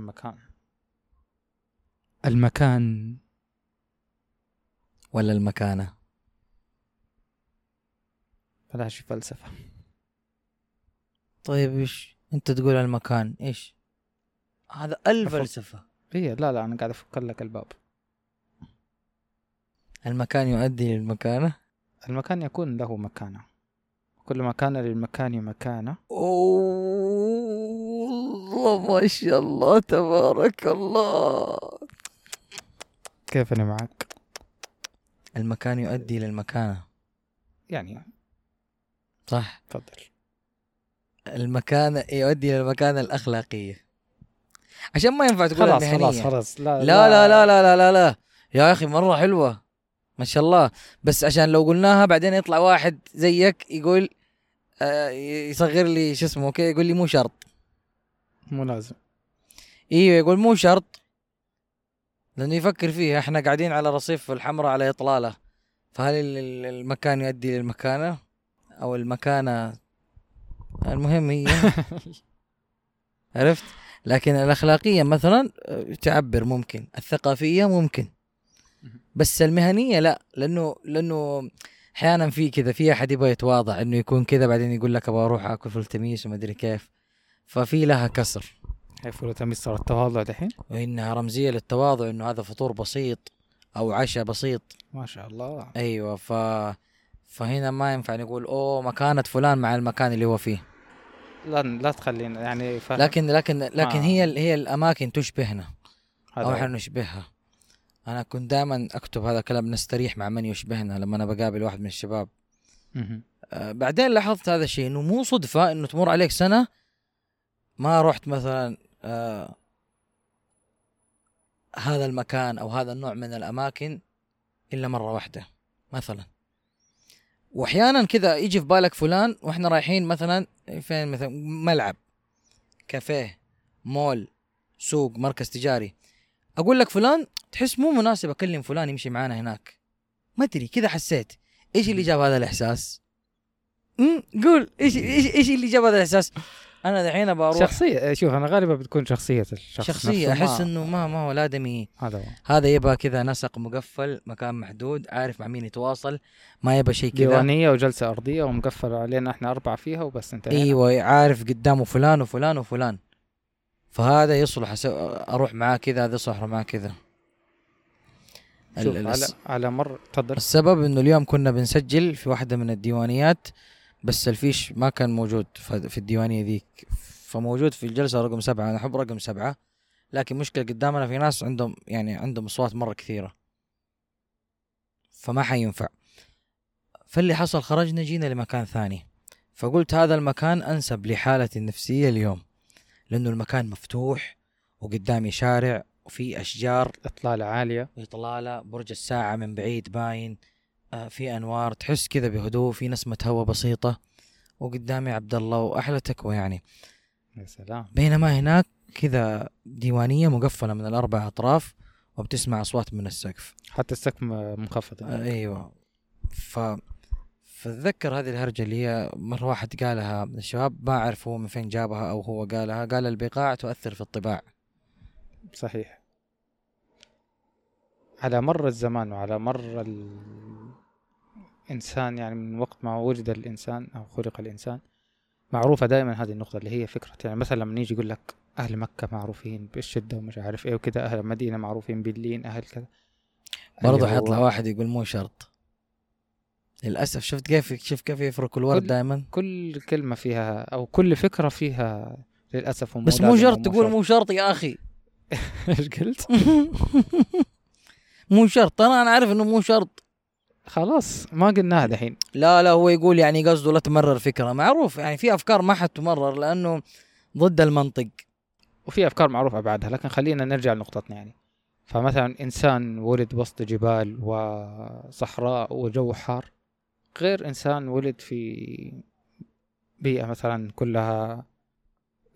المكان. المكان. ولا المكانة. بلاش فلسفة. طيب إيش؟ أنت تقول المكان إيش؟ هذا الفلسفة. هي لا لا أنا قاعد افك لك الباب. المكان يؤدي للمكانة؟ المكان يكون له مكانة. كل ما كان للمكان مكانة. الله ما شاء الله تبارك الله. كيف أنا معك؟ المكان يؤدي للمكانة يعني. صح. تفضل. المكان يؤدي للمكانة الأخلاقية. عشان ما ينفع تقول خلاص المهنية. خلاص خلاص. لا لا لا. لا لا لا, لا, لا. يا أخي مرة حلوة. ما شاء الله. بس عشان لو قلناها بعدين يطلع واحد زيك يقول آه يصغر لي شو اسمه أوكي؟ يقول لي مو شرط. مو لازم أيوه يقول مو شرط لأنه يفكر فيها. إحنا قاعدين على رصيف الحمراء على إطلالة. فهل ال- ال- المكان يؤدي للمكانه أو المكانة؟ المهم هي. عرفت؟ لكن الأخلاقية مثلا تعبر ممكن. الثقافية ممكن. بس المهنية لا. لأنه لأنه أحيانا في كذا في أحد يبغى يتواضع إنه يكون كذا بعدين يقول لك أبغى أروح آكل فول تميس وما أدري كيف. ففي لها كسر. هي فول تميس صار التواضع دحين؟ وانها رمزية للتواضع إنه هذا فطور بسيط أو عشاء بسيط. ما شاء الله. أيوه ف فهنا ما ينفع نقول أوه مكانة فلان مع المكان اللي هو فيه. لا لا تخلينا يعني فاهم لكن لكن لكن آه. هي هي الأماكن تشبهنا. أو. إحنا نشبهها. أنا كنت دائما أكتب هذا الكلام نستريح مع من يشبهنا لما أنا بقابل واحد من الشباب. آه، بعدين لاحظت هذا الشيء إنه مو صدفة إنه تمر عليك سنة ما رحت مثلا آه هذا المكان أو هذا النوع من الأماكن إلا مرة واحدة مثلا. واحيانا كذا يجي في بالك فلان وإحنا رايحين مثلا فين مثلا؟ ملعب كافيه مول سوق مركز تجاري. أقول لك فلان تحس مو مناسب أكلم فلان يمشي معانا هناك. ما أدري كذا حسيت. إيش اللي جاب هذا الإحساس؟ امم قول إيش إيش إيش اللي جاب هذا الإحساس؟ أنا دحين بروح شخصية شوف أنا غالبا بتكون شخصية الشخص شخصية احس ما- إنه ما ما هو لا آدمي هذا هو. هذا يبغى كذا نسق مقفل مكان محدود عارف مع مين يتواصل ما يبغى شيء كذا. ديوانية وجلسة أرضية ومقفل علينا إحنا أربعة فيها وبس انتهينا. إيوه عارف قدامه فلان وفلان وفلان. فهذا يصلح. أروح معاه كذا هذا يصلح معاه كذا. على على مر تفضل. السبب إنه اليوم كنا بنسجل في واحدة من الديوانيات. بس الفيش ما كان موجود في الديوانية ذيك. فموجود في الجلسة رقم سبعة. أنا أحب رقم سبعة. لكن مشكلة قدامنا في ناس عندهم يعني عندهم أصوات مرة كثيرة. فما حينفع. فاللي حصل خرجنا جينا لمكان ثاني. فقلت هذا المكان أنسب لحالتي النفسية اليوم. لأنه المكان مفتوح وقدامي شارع وفي أشجار. إطلالة عالية. وإطلالة برج الساعة من بعيد باين. في أنوار تحس كذا بهدوء في نسمة هواء بسيطة. وقدامي عبد الله وأحلى تكوى يعني. يا سلام. بينما هناك كذا ديوانية مقفلة من الأربع أطراف وبتسمع أصوات من السقف. حتى السقف منخفض آه، أيوة. ف فاتذكر هذه الهرجة اللي هي مرة واحد قالها من الشباب ما أعرف هو من فين جابها أو هو قالها. قال البقاع تؤثر في الطباع. صحيح. على مر الزمان وعلى مر الإنسان يعني من وقت ما وجد الإنسان أو خلق الإنسان معروفة دائما هذه النقطة اللي هي فكرة يعني مثلا لما يجي يقول لك أهل مكة معروفين بالشدة ومش عارف إيه وكذا أهل المدينة معروفين باللين أهل كذا. برضه حيطلع واحد يقول مو شرط. للأسف شفت كيف شوف كيف يفرق الورد دائما. كل كلمة فيها أو كل فكرة فيها للأسف بس مو شرط تقول. مو شرط يا أخي. إيش قلت؟ مو شرط. ترى أنا عارف إنه مو شرط. خلاص ما قلناها دحين. لا لا هو يقول يعني قصده لا تمرر فكرة. معروف يعني في أفكار ما حتمرر لأنه ضد المنطق. وفي أفكار معروف ابعادها لكن خلينا نرجع لنقطتنا يعني. فمثلا إنسان ولد وسط جبال وصحراء وجو حار غير إنسان ولد في بيئة مثلا كلها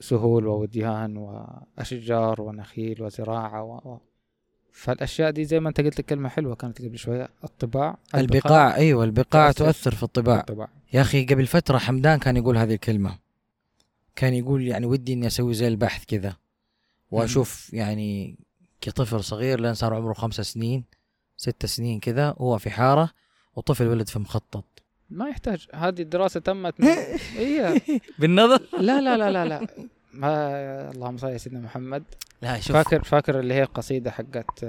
سهول ووديان وأشجار ونخيل وزراعة و... فالأشياء دي زي ما أنت قلت كلمة حلوة كانت قبل شوية الطباع البقاع أيوه البقاع تؤثر. تؤثر في الطباع. الطباع. يا أخي قبل فترة حمدان كان يقول هذه الكلمة. كان يقول يعني ودي إني أسوي زي البحث كذا. وأشوف يعني كطفل صغير لين صار عمره خمسة سنين ست سنين كذا هو في حارة وطفل ولد في مخطط. ما يحتاج. هذه الدراسة تمت من... هي بالنظر؟ لا لا لا لا لا. ما اللهم صل على سيدنا محمد. لا شوف. فاكر فاكر اللي هي القصيده حقت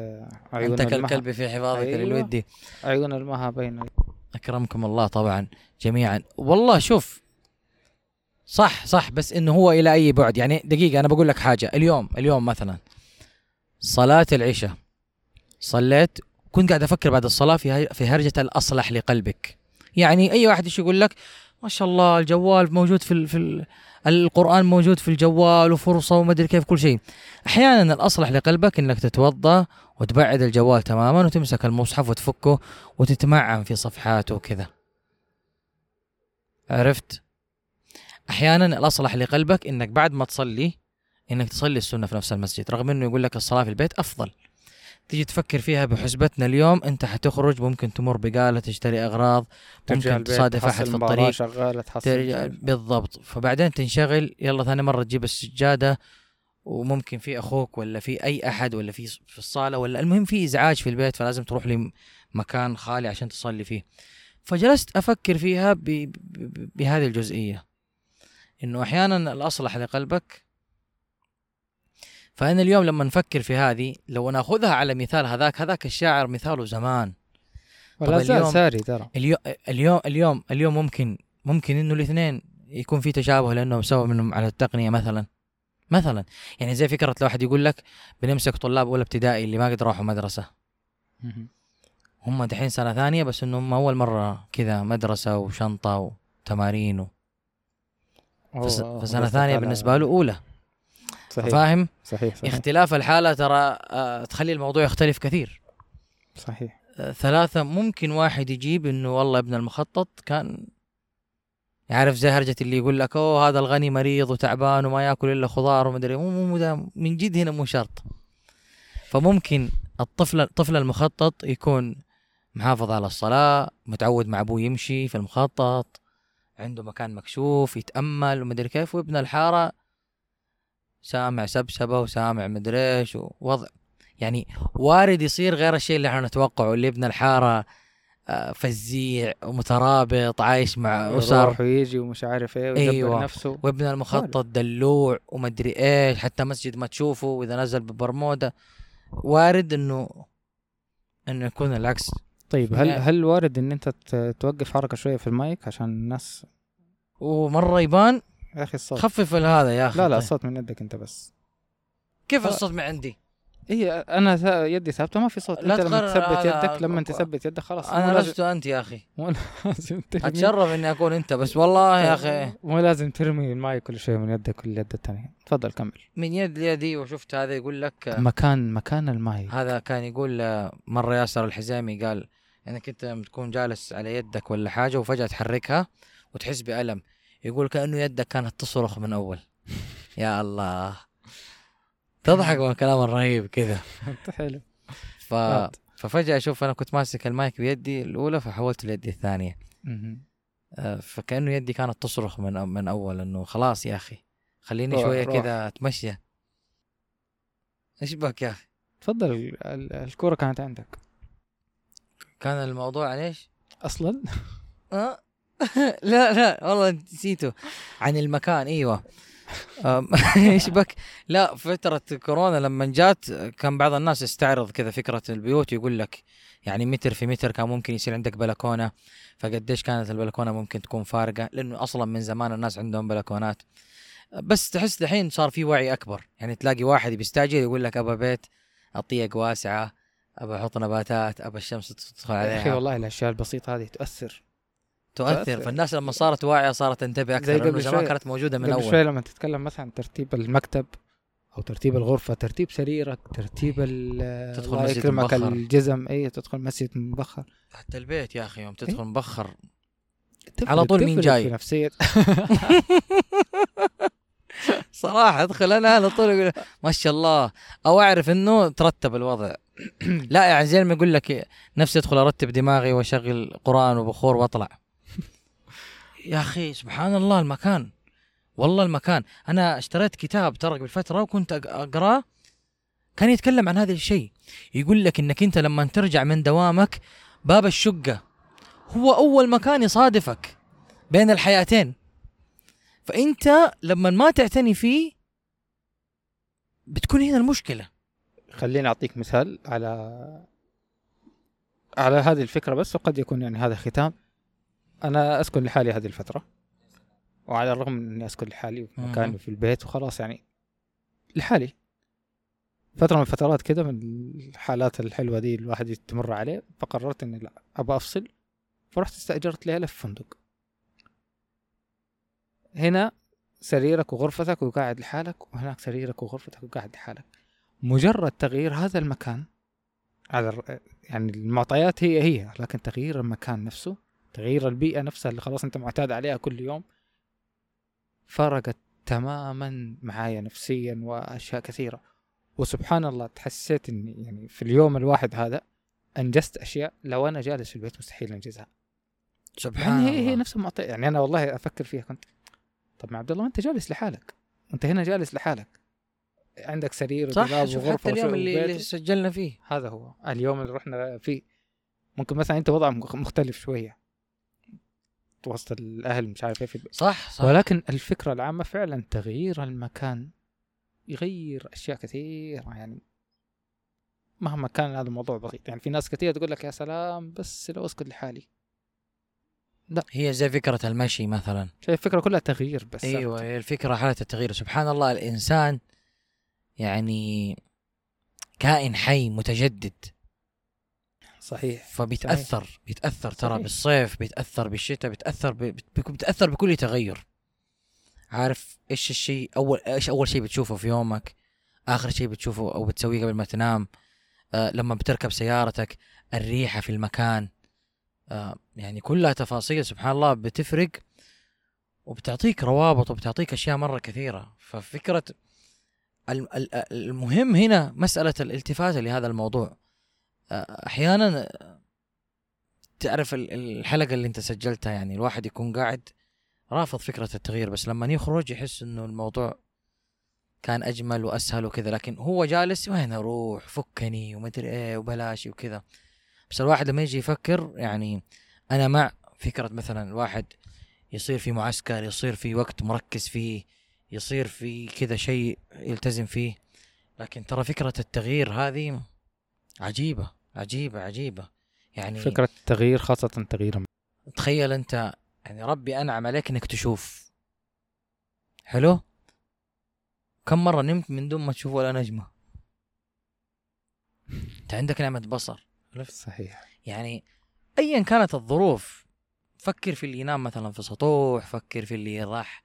عيون انت المها كالكلب في حفاظك أيوة. الودي عيون المها بين أكرمكم الله طبعا جميعا. والله شوف صح صح بس إنه هو إلى أي بعد. يعني دقيقة أنا بقول لك حاجة. اليوم اليوم مثلا صلاة العشاء. صليت كنت قاعد أفكر بعد الصلاة في في هرجة الأصلح لقلبك. يعني أي واحد إيش يقول لك ما شاء الله الجوال موجود في ال في ال القرآن موجود في الجوال وفرصة وما ادري كيف كل شيء. أحيانا الأصلح لقلبك إنك تتوضأ وتبعد الجوال تماما وتمسك المصحف وتفكه وتتمعن في صفحاته وكذا. عرفت؟ أحيانا الأصلح لقلبك إنك بعد ما تصلي إنك تصلي السنة في نفس المسجد رغم إنه يقول لك الصلاة في البيت أفضل. تيجي تفكر فيها بحسبتنا اليوم انت حتخرج ممكن تمر بقالة تشتري أغراض ممكن تصادف أحد في الطريق. تحصل ترجع بالضبط. فبعدين تنشغل يلا ثاني مرة تجيب السجادة وممكن في أخوك ولا في أي أحد ولا في في الصالة ولا المهم في إزعاج في البيت فلازم تروح لمكان خالي عشان تصلي فيه. فجلست أفكر فيها ب- ب- ب- بهذه الجزئية. إنه أحيانا الأصلح لقلبك فأنا اليوم لما نفكر في هذه لو ناخذها على مثال هذاك هذاك الشاعر مثاله زمان. ولا زال اليوم- ساري ترى. اليوم اليوم اليوم اليوم ممكن ممكن إنه الاثنين يكون في تشابه لأنه سوا منهم على التقنية مثلا. مثلا يعني زي فكرة لو واحد يقول لك بنمسك طلاب أولى ابتدائي اللي ما قد راحوا مدرسة. هم دحين سنة ثانية بس إنهم أول مرة كذا مدرسة وشنطة وتمارين و... فس... فسنة ثانية بالنسبة له أولى. صحيح. فاهم؟ صحيح صحيح. اختلاف الحالة ترى آه، تخلي الموضوع يختلف كثير. صحيح. آه، ثلاثة ممكن واحد يجيب إنه والله ابن المخطط كان يعرف زي هرجة اللي يقول لك أوه هذا الغني مريض وتعبان وما ياكل إلا خضار وما أدري. مو مو من جد هنا مو شرط. فممكن الطفل الطفل المخطط يكون محافظ على الصلاة متعود مع أبوه يمشي في المخطط عنده مكان مكشوف يتأمل وما أدري كيف وابن الحارة سامع سبسبة وسامع مدري إيش ووضع. يعني وارد يصير غير الشيء اللي إحنا نتوقعه اللي ابن الحارة آه، فزيع ومترابط عايش مع أسر. يروح ويجي ومش عارف إيه ويدبر أيوة. نفسه. وابن المخطط دلوع ومدري إيش حتى مسجد ما تشوفه وإذا نزل ببرمودا. وارد إنه إنه يكون العكس. طيب هل يعني- هل وارد إن أنت توقف حركة شوية في المايك عشان الناس ومرة يبان؟ يا أخي الصوت. خفف هذا يا أخي. لا لا طيب. الصوت من يدك أنت بس. كيف آه. الصوت من عندي؟ هي أنا يدي ثابتة ما في صوت. لا أنت لما تثبت يدك لما تثبت يدك خلاص. أنا لست أنت يا أخي. مو لازم ترمي. اتشرف إني أكون أنت بس والله يا أخي. مو لازم ترمي المايك كل شوية من يدك لليد الثانية. تفضل كمل. من يد ليدي وشفت هذا يقول لك آه، مكان مكان المايك. هذا كان يقول آه، مرة ياسر الحزامي قال انك انت لما تكون جالس على يدك ولا حاجة وفجأة تحركها وتحس بألم. يقول كأنه يدك كانت تصرخ من أول. يا الله. تضحك من الكلام الرهيب كذا. حلو. ف... ففجأة أشوف أنا كنت ماسك المايك بيدي الأولى فحولت ليدي الثانية. مهم. آه، فكأنه يدي كانت تصرخ من من أول إنه خلاص يا أخي خليني روح. كذا أتمشى. إيش بك يا أخي؟ تفضل ال- ال- الكورة كانت عندك. كان الموضوع عن إيش؟ أصلا؟ أه؟ لا لا والله نسيته. عن المكان إيوه. إيش بك؟ لا فترة كورونا لما جات كان بعض الناس يستعرض كذا فكرة البيوت يقول لك يعني متر في متر كان ممكن يصير عندك بلكونة فقديش كانت البلكونة ممكن تكون فارقة؟ لأنه أصلا من زمان الناس عندهم بلكونات. بس تحس دحين صار في وعي أكبر. يعني تلاقي واحد بيستعجل يقول لك أبى بيت أطيق واسعة أبى أحط نباتات أبى الشمس تدخل عليها. والله الأشياء البسيطة هذه تؤثر. تؤثر. تؤثر. فالناس لما صارت واعية صارت تنتبه زي أكثر لأنه قبل شوي- كانت موجودة من قبل اول شوي لما تتكلم مثلا ترتيب المكتب أو ترتيب الغرفة ترتيب سريرك ترتيب ال- تدخل مسجد مبخر. الجزم. اي تدخل مسجد مبخر. حتى البيت يا أخي يوم تدخل إيه. مبخر على طول مين جاي؟ في نفسية. صراحة أدخل أنا على طول أقول ما شاء الله. أو أعرف إنه ترتب الوضع. لا يعني زي ما يقول لك نفسي أدخل أرتب دماغي وأشغل قرآن وبخور وأطلع. يا أخي سبحان الله المكان. والله المكان. أنا اشتريت كتاب ترى قبل فترة وكنت اقراه كان يتكلم عن هذا الشيء. يقول لك إنك أنت لما ترجع من دوامك باب الشقة هو أول مكان يصادفك بين الحياتين. فأنت لما ما تعتني فيه بتكون هنا المشكلة. خليني أعطيك مثال على على هذه الفكرة بس وقد يكون يعني هذا ختام. أنا اسكن لحالي هذه الفترة وعلى الرغم من إني اسكن لحالي في مهم. مكاني في البيت وخلاص يعني لحالي. فترة من الفترات كده من الحالات الحلوة دي الواحد تمر عليه فقررت إني لا ابى أفصل فرحت استأجرت ليلة في فندق. هنا سريرك وغرفتك وقاعد لحالك وهناك سريرك وغرفتك وقاعد لحالك. مجرد تغيير هذا المكان على الر- يعني المعطيات هي هي لكن تغيير المكان نفسه تغيير البيئة نفسها اللي خلاص أنت معتاد عليها كل يوم فرقت تماما معايا نفسيا وأشياء كثيرة. وسبحان الله تحسيت إني يعني في اليوم الواحد هذا أنجزت أشياء لو أنا جالس في البيت مستحيل أنجزها. سبحان يعني هي هي الله. نفس المعطيات يعني أنا والله أفكر فيها كنت طب ما عبد الله أنت جالس لحالك. أنت هنا جالس لحالك. عندك سرير صح شوف وغرفة حتى اليوم اللي. اللي سجلنا فيه. هذا هو. اليوم اللي رحنا فيه. ممكن مثلا أنت وضع مخ- مختلف شوية. وسط الأهل مش عارف إيه في البيت. صح صح. ولكن الفكرة العامة فعلا تغيير المكان يغير أشياء كثيرة يعني مهما كان هذا الموضوع بسيط يعني في ناس كثير تقول لك يا سلام بس لو أسكت لحالي. هي زي فكرة المشي مثلا. شايف الفكرة كلها تغيير بس. أيوه هي الفكرة حالة التغيير. سبحان الله الإنسان يعني كائن حي متجدد. صحيح. فبيتأثر بيتأثر ترى صحيح. بالصيف بيتأثر بالشتاء بيتأثر ب... بيتأثر بكل تغير. عارف إيش الشيء اول إيش أول شيء بتشوفه في يومك؟ آخر شيء بتشوفه أو بتسويه قبل ما تنام؟ آه لما بتركب سيارتك الريحة في المكان. آه يعني كلها تفاصيل سبحان الله بتفرق وبتعطيك روابط وبتعطيك أشياء مرة كثيرة. ففكرة الم- ال- ال- المهم هنا مسألة الالتفات لهذا الموضوع. أحيانا تعرف ال- الحلقة اللي انت سجلتها يعني الواحد يكون قاعد رافض فكرة التغيير بس لما يخرج يحس إنه الموضوع كان أجمل وأسهل وكذا لكن هو جالس وين أروح؟ فكني ومدري إيه وبلاشي وكذا. بس الواحد لما يجي يفكر يعني أنا مع فكرة مثلا الواحد يصير في معسكر يصير في وقت مركز فيه يصير في كذا شيء يلتزم فيه لكن ترى فكرة التغيير هذه عجيبة. عجيبة عجيبة. يعني فكرة التغيير خاصة تغيير تخيل أنت يعني ربي أنعم عليك إنك تشوف. حلو؟ كم مرة نمت من دون ما تشوف ولا نجمة. أنت عندك نعمة بصر. صحيح. يعني ايا كانت الظروف فكر في اللي ينام مثلا في سطوح فكر في اللي راح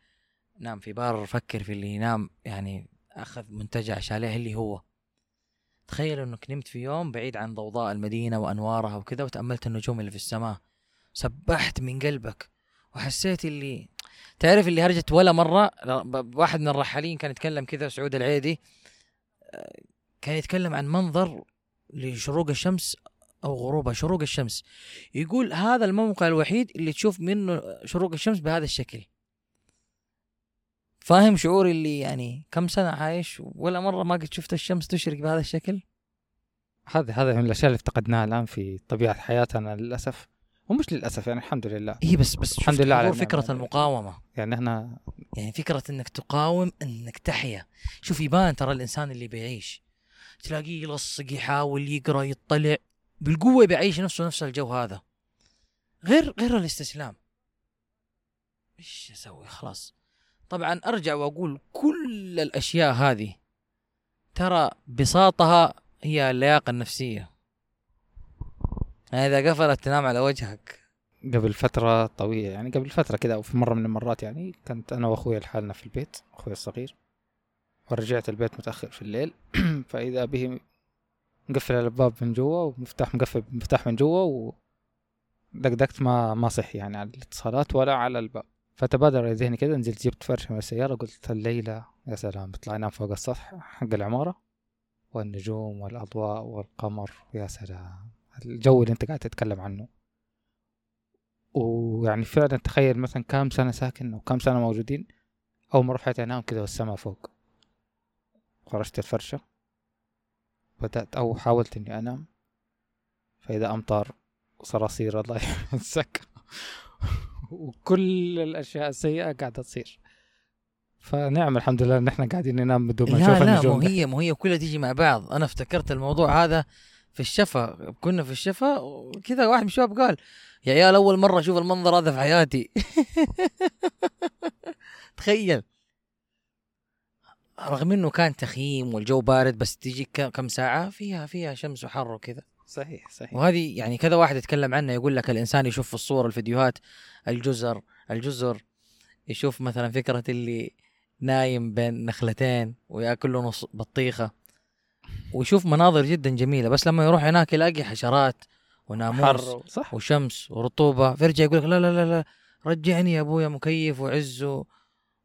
نام في بر فكر في اللي ينام يعني أخذ منتجع شاليه اللي هو. تخيل انك نمت في يوم بعيد عن ضوضاء المدينة وأنوارها وكذا وتأملت النجوم اللي في السماء. سبحت من قلبك. وحسيت اللي تعرف اللي هرجت ولا مرة؟ واحد من الرحالين كان يتكلم كذا سعود العيدي. كان يتكلم عن منظر لشروق الشمس أو غروبها. شروق الشمس. يقول هذا الموقع الوحيد اللي تشوف منه شروق الشمس بهذا الشكل. فاهم شعوري اللي يعني كم سنة عايش ولا مرة ما قد شفت الشمس تشرق بهذا الشكل؟ هذا هذا من الأشياء اللي افتقدناها الآن في طبيعة حياتنا للأسف. ومش للأسف يعني الحمد لله. اي بس بس الحمد لله على حضور فكرة النعمة. المقاومة. يعني إحنا يعني فكرة إنك تقاوم إنك تحيا. شوف يبان ترى الإنسان اللي بيعيش. تلاقيه يلصق يحاول يقرأ يطلع. بالقوة بيعيش نفسه نفس الجو هذا. غير غير الاستسلام. إيش أسوي؟ خلاص. طبعا أرجع وأقول كل الأشياء هذه ترى بساطها هي اللياقة النفسية. يعني إذا قفلت تنام على وجهك. قبل فترة طويلة يعني قبل فترة كذا أو في مرة من المرات يعني كنت أنا وأخوي لحالنا في البيت أخوي الصغير ورجعت البيت متأخر في الليل. فإذا به مقفل الباب من جوا ومفتاح مقفل مفتاح من جوا ودقدقت ما ما صح يعني على الاتصالات ولا على الباب. فتبادر إلى ذهني كذا نزلت جبت فرشة من السيارة قلت الليلة يا سلام بطلع أنام فوق السطح حق العمارة والنجوم والأضواء والقمر يا سلام الجو اللي أنت قاعد تتكلم عنه. ويعني فعلا تخيل مثلا كام سنة ساكن أو كام سنة موجودين أول ما رحت انام كذا والسماء فوق. خرجت الفرشة بدأت أو حاولت إني أنام فإذا أمطار وصراصير الله يمسك. وكل الأشياء السيئة قاعدة تصير. فنعم الحمد لله إن إحنا قاعدين ننام بدون ما نشوف لا لا مو هي مو هي كلها تيجي مع بعض. أنا افتكرت الموضوع هذا في الشفا كنا في الشفا وكذا واحد من الشباب قال يا عيال أول مرة أشوف المنظر هذا في حياتي. تخيل. رغم إنه كان تخييم والجو بارد بس تيجي كم ساعة فيها فيها شمس وحر وكذا. صحيح صحيح. وهذه يعني كذا واحد يتكلم عنها يقول لك الإنسان يشوف في الصور الفيديوهات الجزر الجزر يشوف مثلا فكرة اللي نايم بين نخلتين ويأكل له نص بطيخة ويشوف مناظر جدا جميلة. بس لما يروح هناك يلاقي حشرات وناموس صح. وشمس ورطوبة فيرجع يقول لك لا لا لا لا رجعني يا أبويا مكيف وعز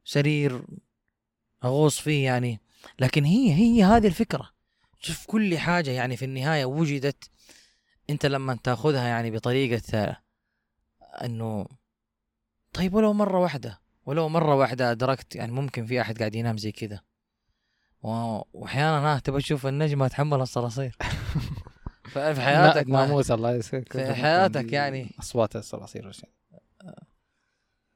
وسرير أغوص فيه يعني. لكن هي هي هذه الفكرة. شوف كل حاجة يعني في النهاية وجدت أنت لما تأخذها يعني بطريقة إنه طيب ولو مرة واحدة ولو مرة واحدة أدركت يعني ممكن في أحد قاعد ينام زي كذا. وأحيانا ها تبغى تشوف النجمة تحمل الصراصير. ففي حياتك ناموس الله يسعدك في حياتك يعني. أصوات الصراصير.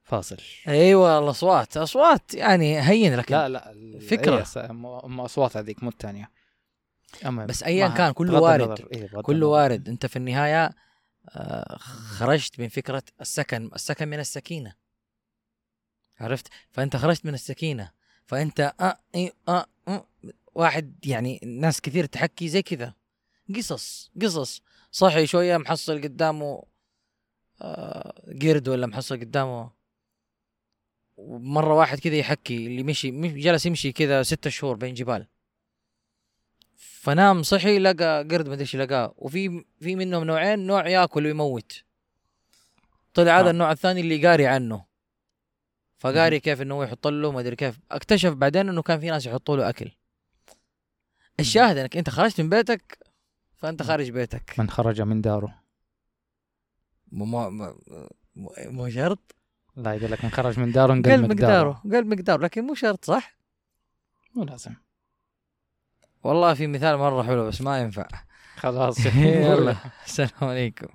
فاصل. أيوه الأصوات أصوات يعني هين لكن لا لا م- أصوات هذيك مو الثانية. بس ما- كان، كله وارد. إيه، كله. وارد. أنت في النهاية آه، خرجت من فكرة السكن. السكن من السكينة. عرفت؟ فأنت خرجت من السكينة. فأنت آه إيه آه آه واحد يعني ناس كثير تحكي زي كذا. قصص قصص. صحي شوية محصل قدامه آه قرد ولا محصل قدامه. مره واحد كذا يحكي اللي مشي مش- جلس يمشي كذا ستة شهور بين جبال. فنام صحي لقى قرد ما أدري إيش لقاه. وفي في منهم نوعين نوع ياكل ويموت. طلع هذا. النوع الثاني اللي قاري عنه. فقاري كيف إنه هو يحط له ما أدري كيف. اكتشف بعدين إنه كان في ناس يحطوا له أكل. الشاهد إنك أنت خرجت من بيتك فأنت خارج بيتك. من خرج من داره. مو مو مو- شرط. لا يقول لك من خرج من داره قال مقداره. قال مقداره. لكن مو شرط صح؟ مو لازم. والله في مثال مرة حلو بس ما ينفع. خلاص. يلا السلام عليكم.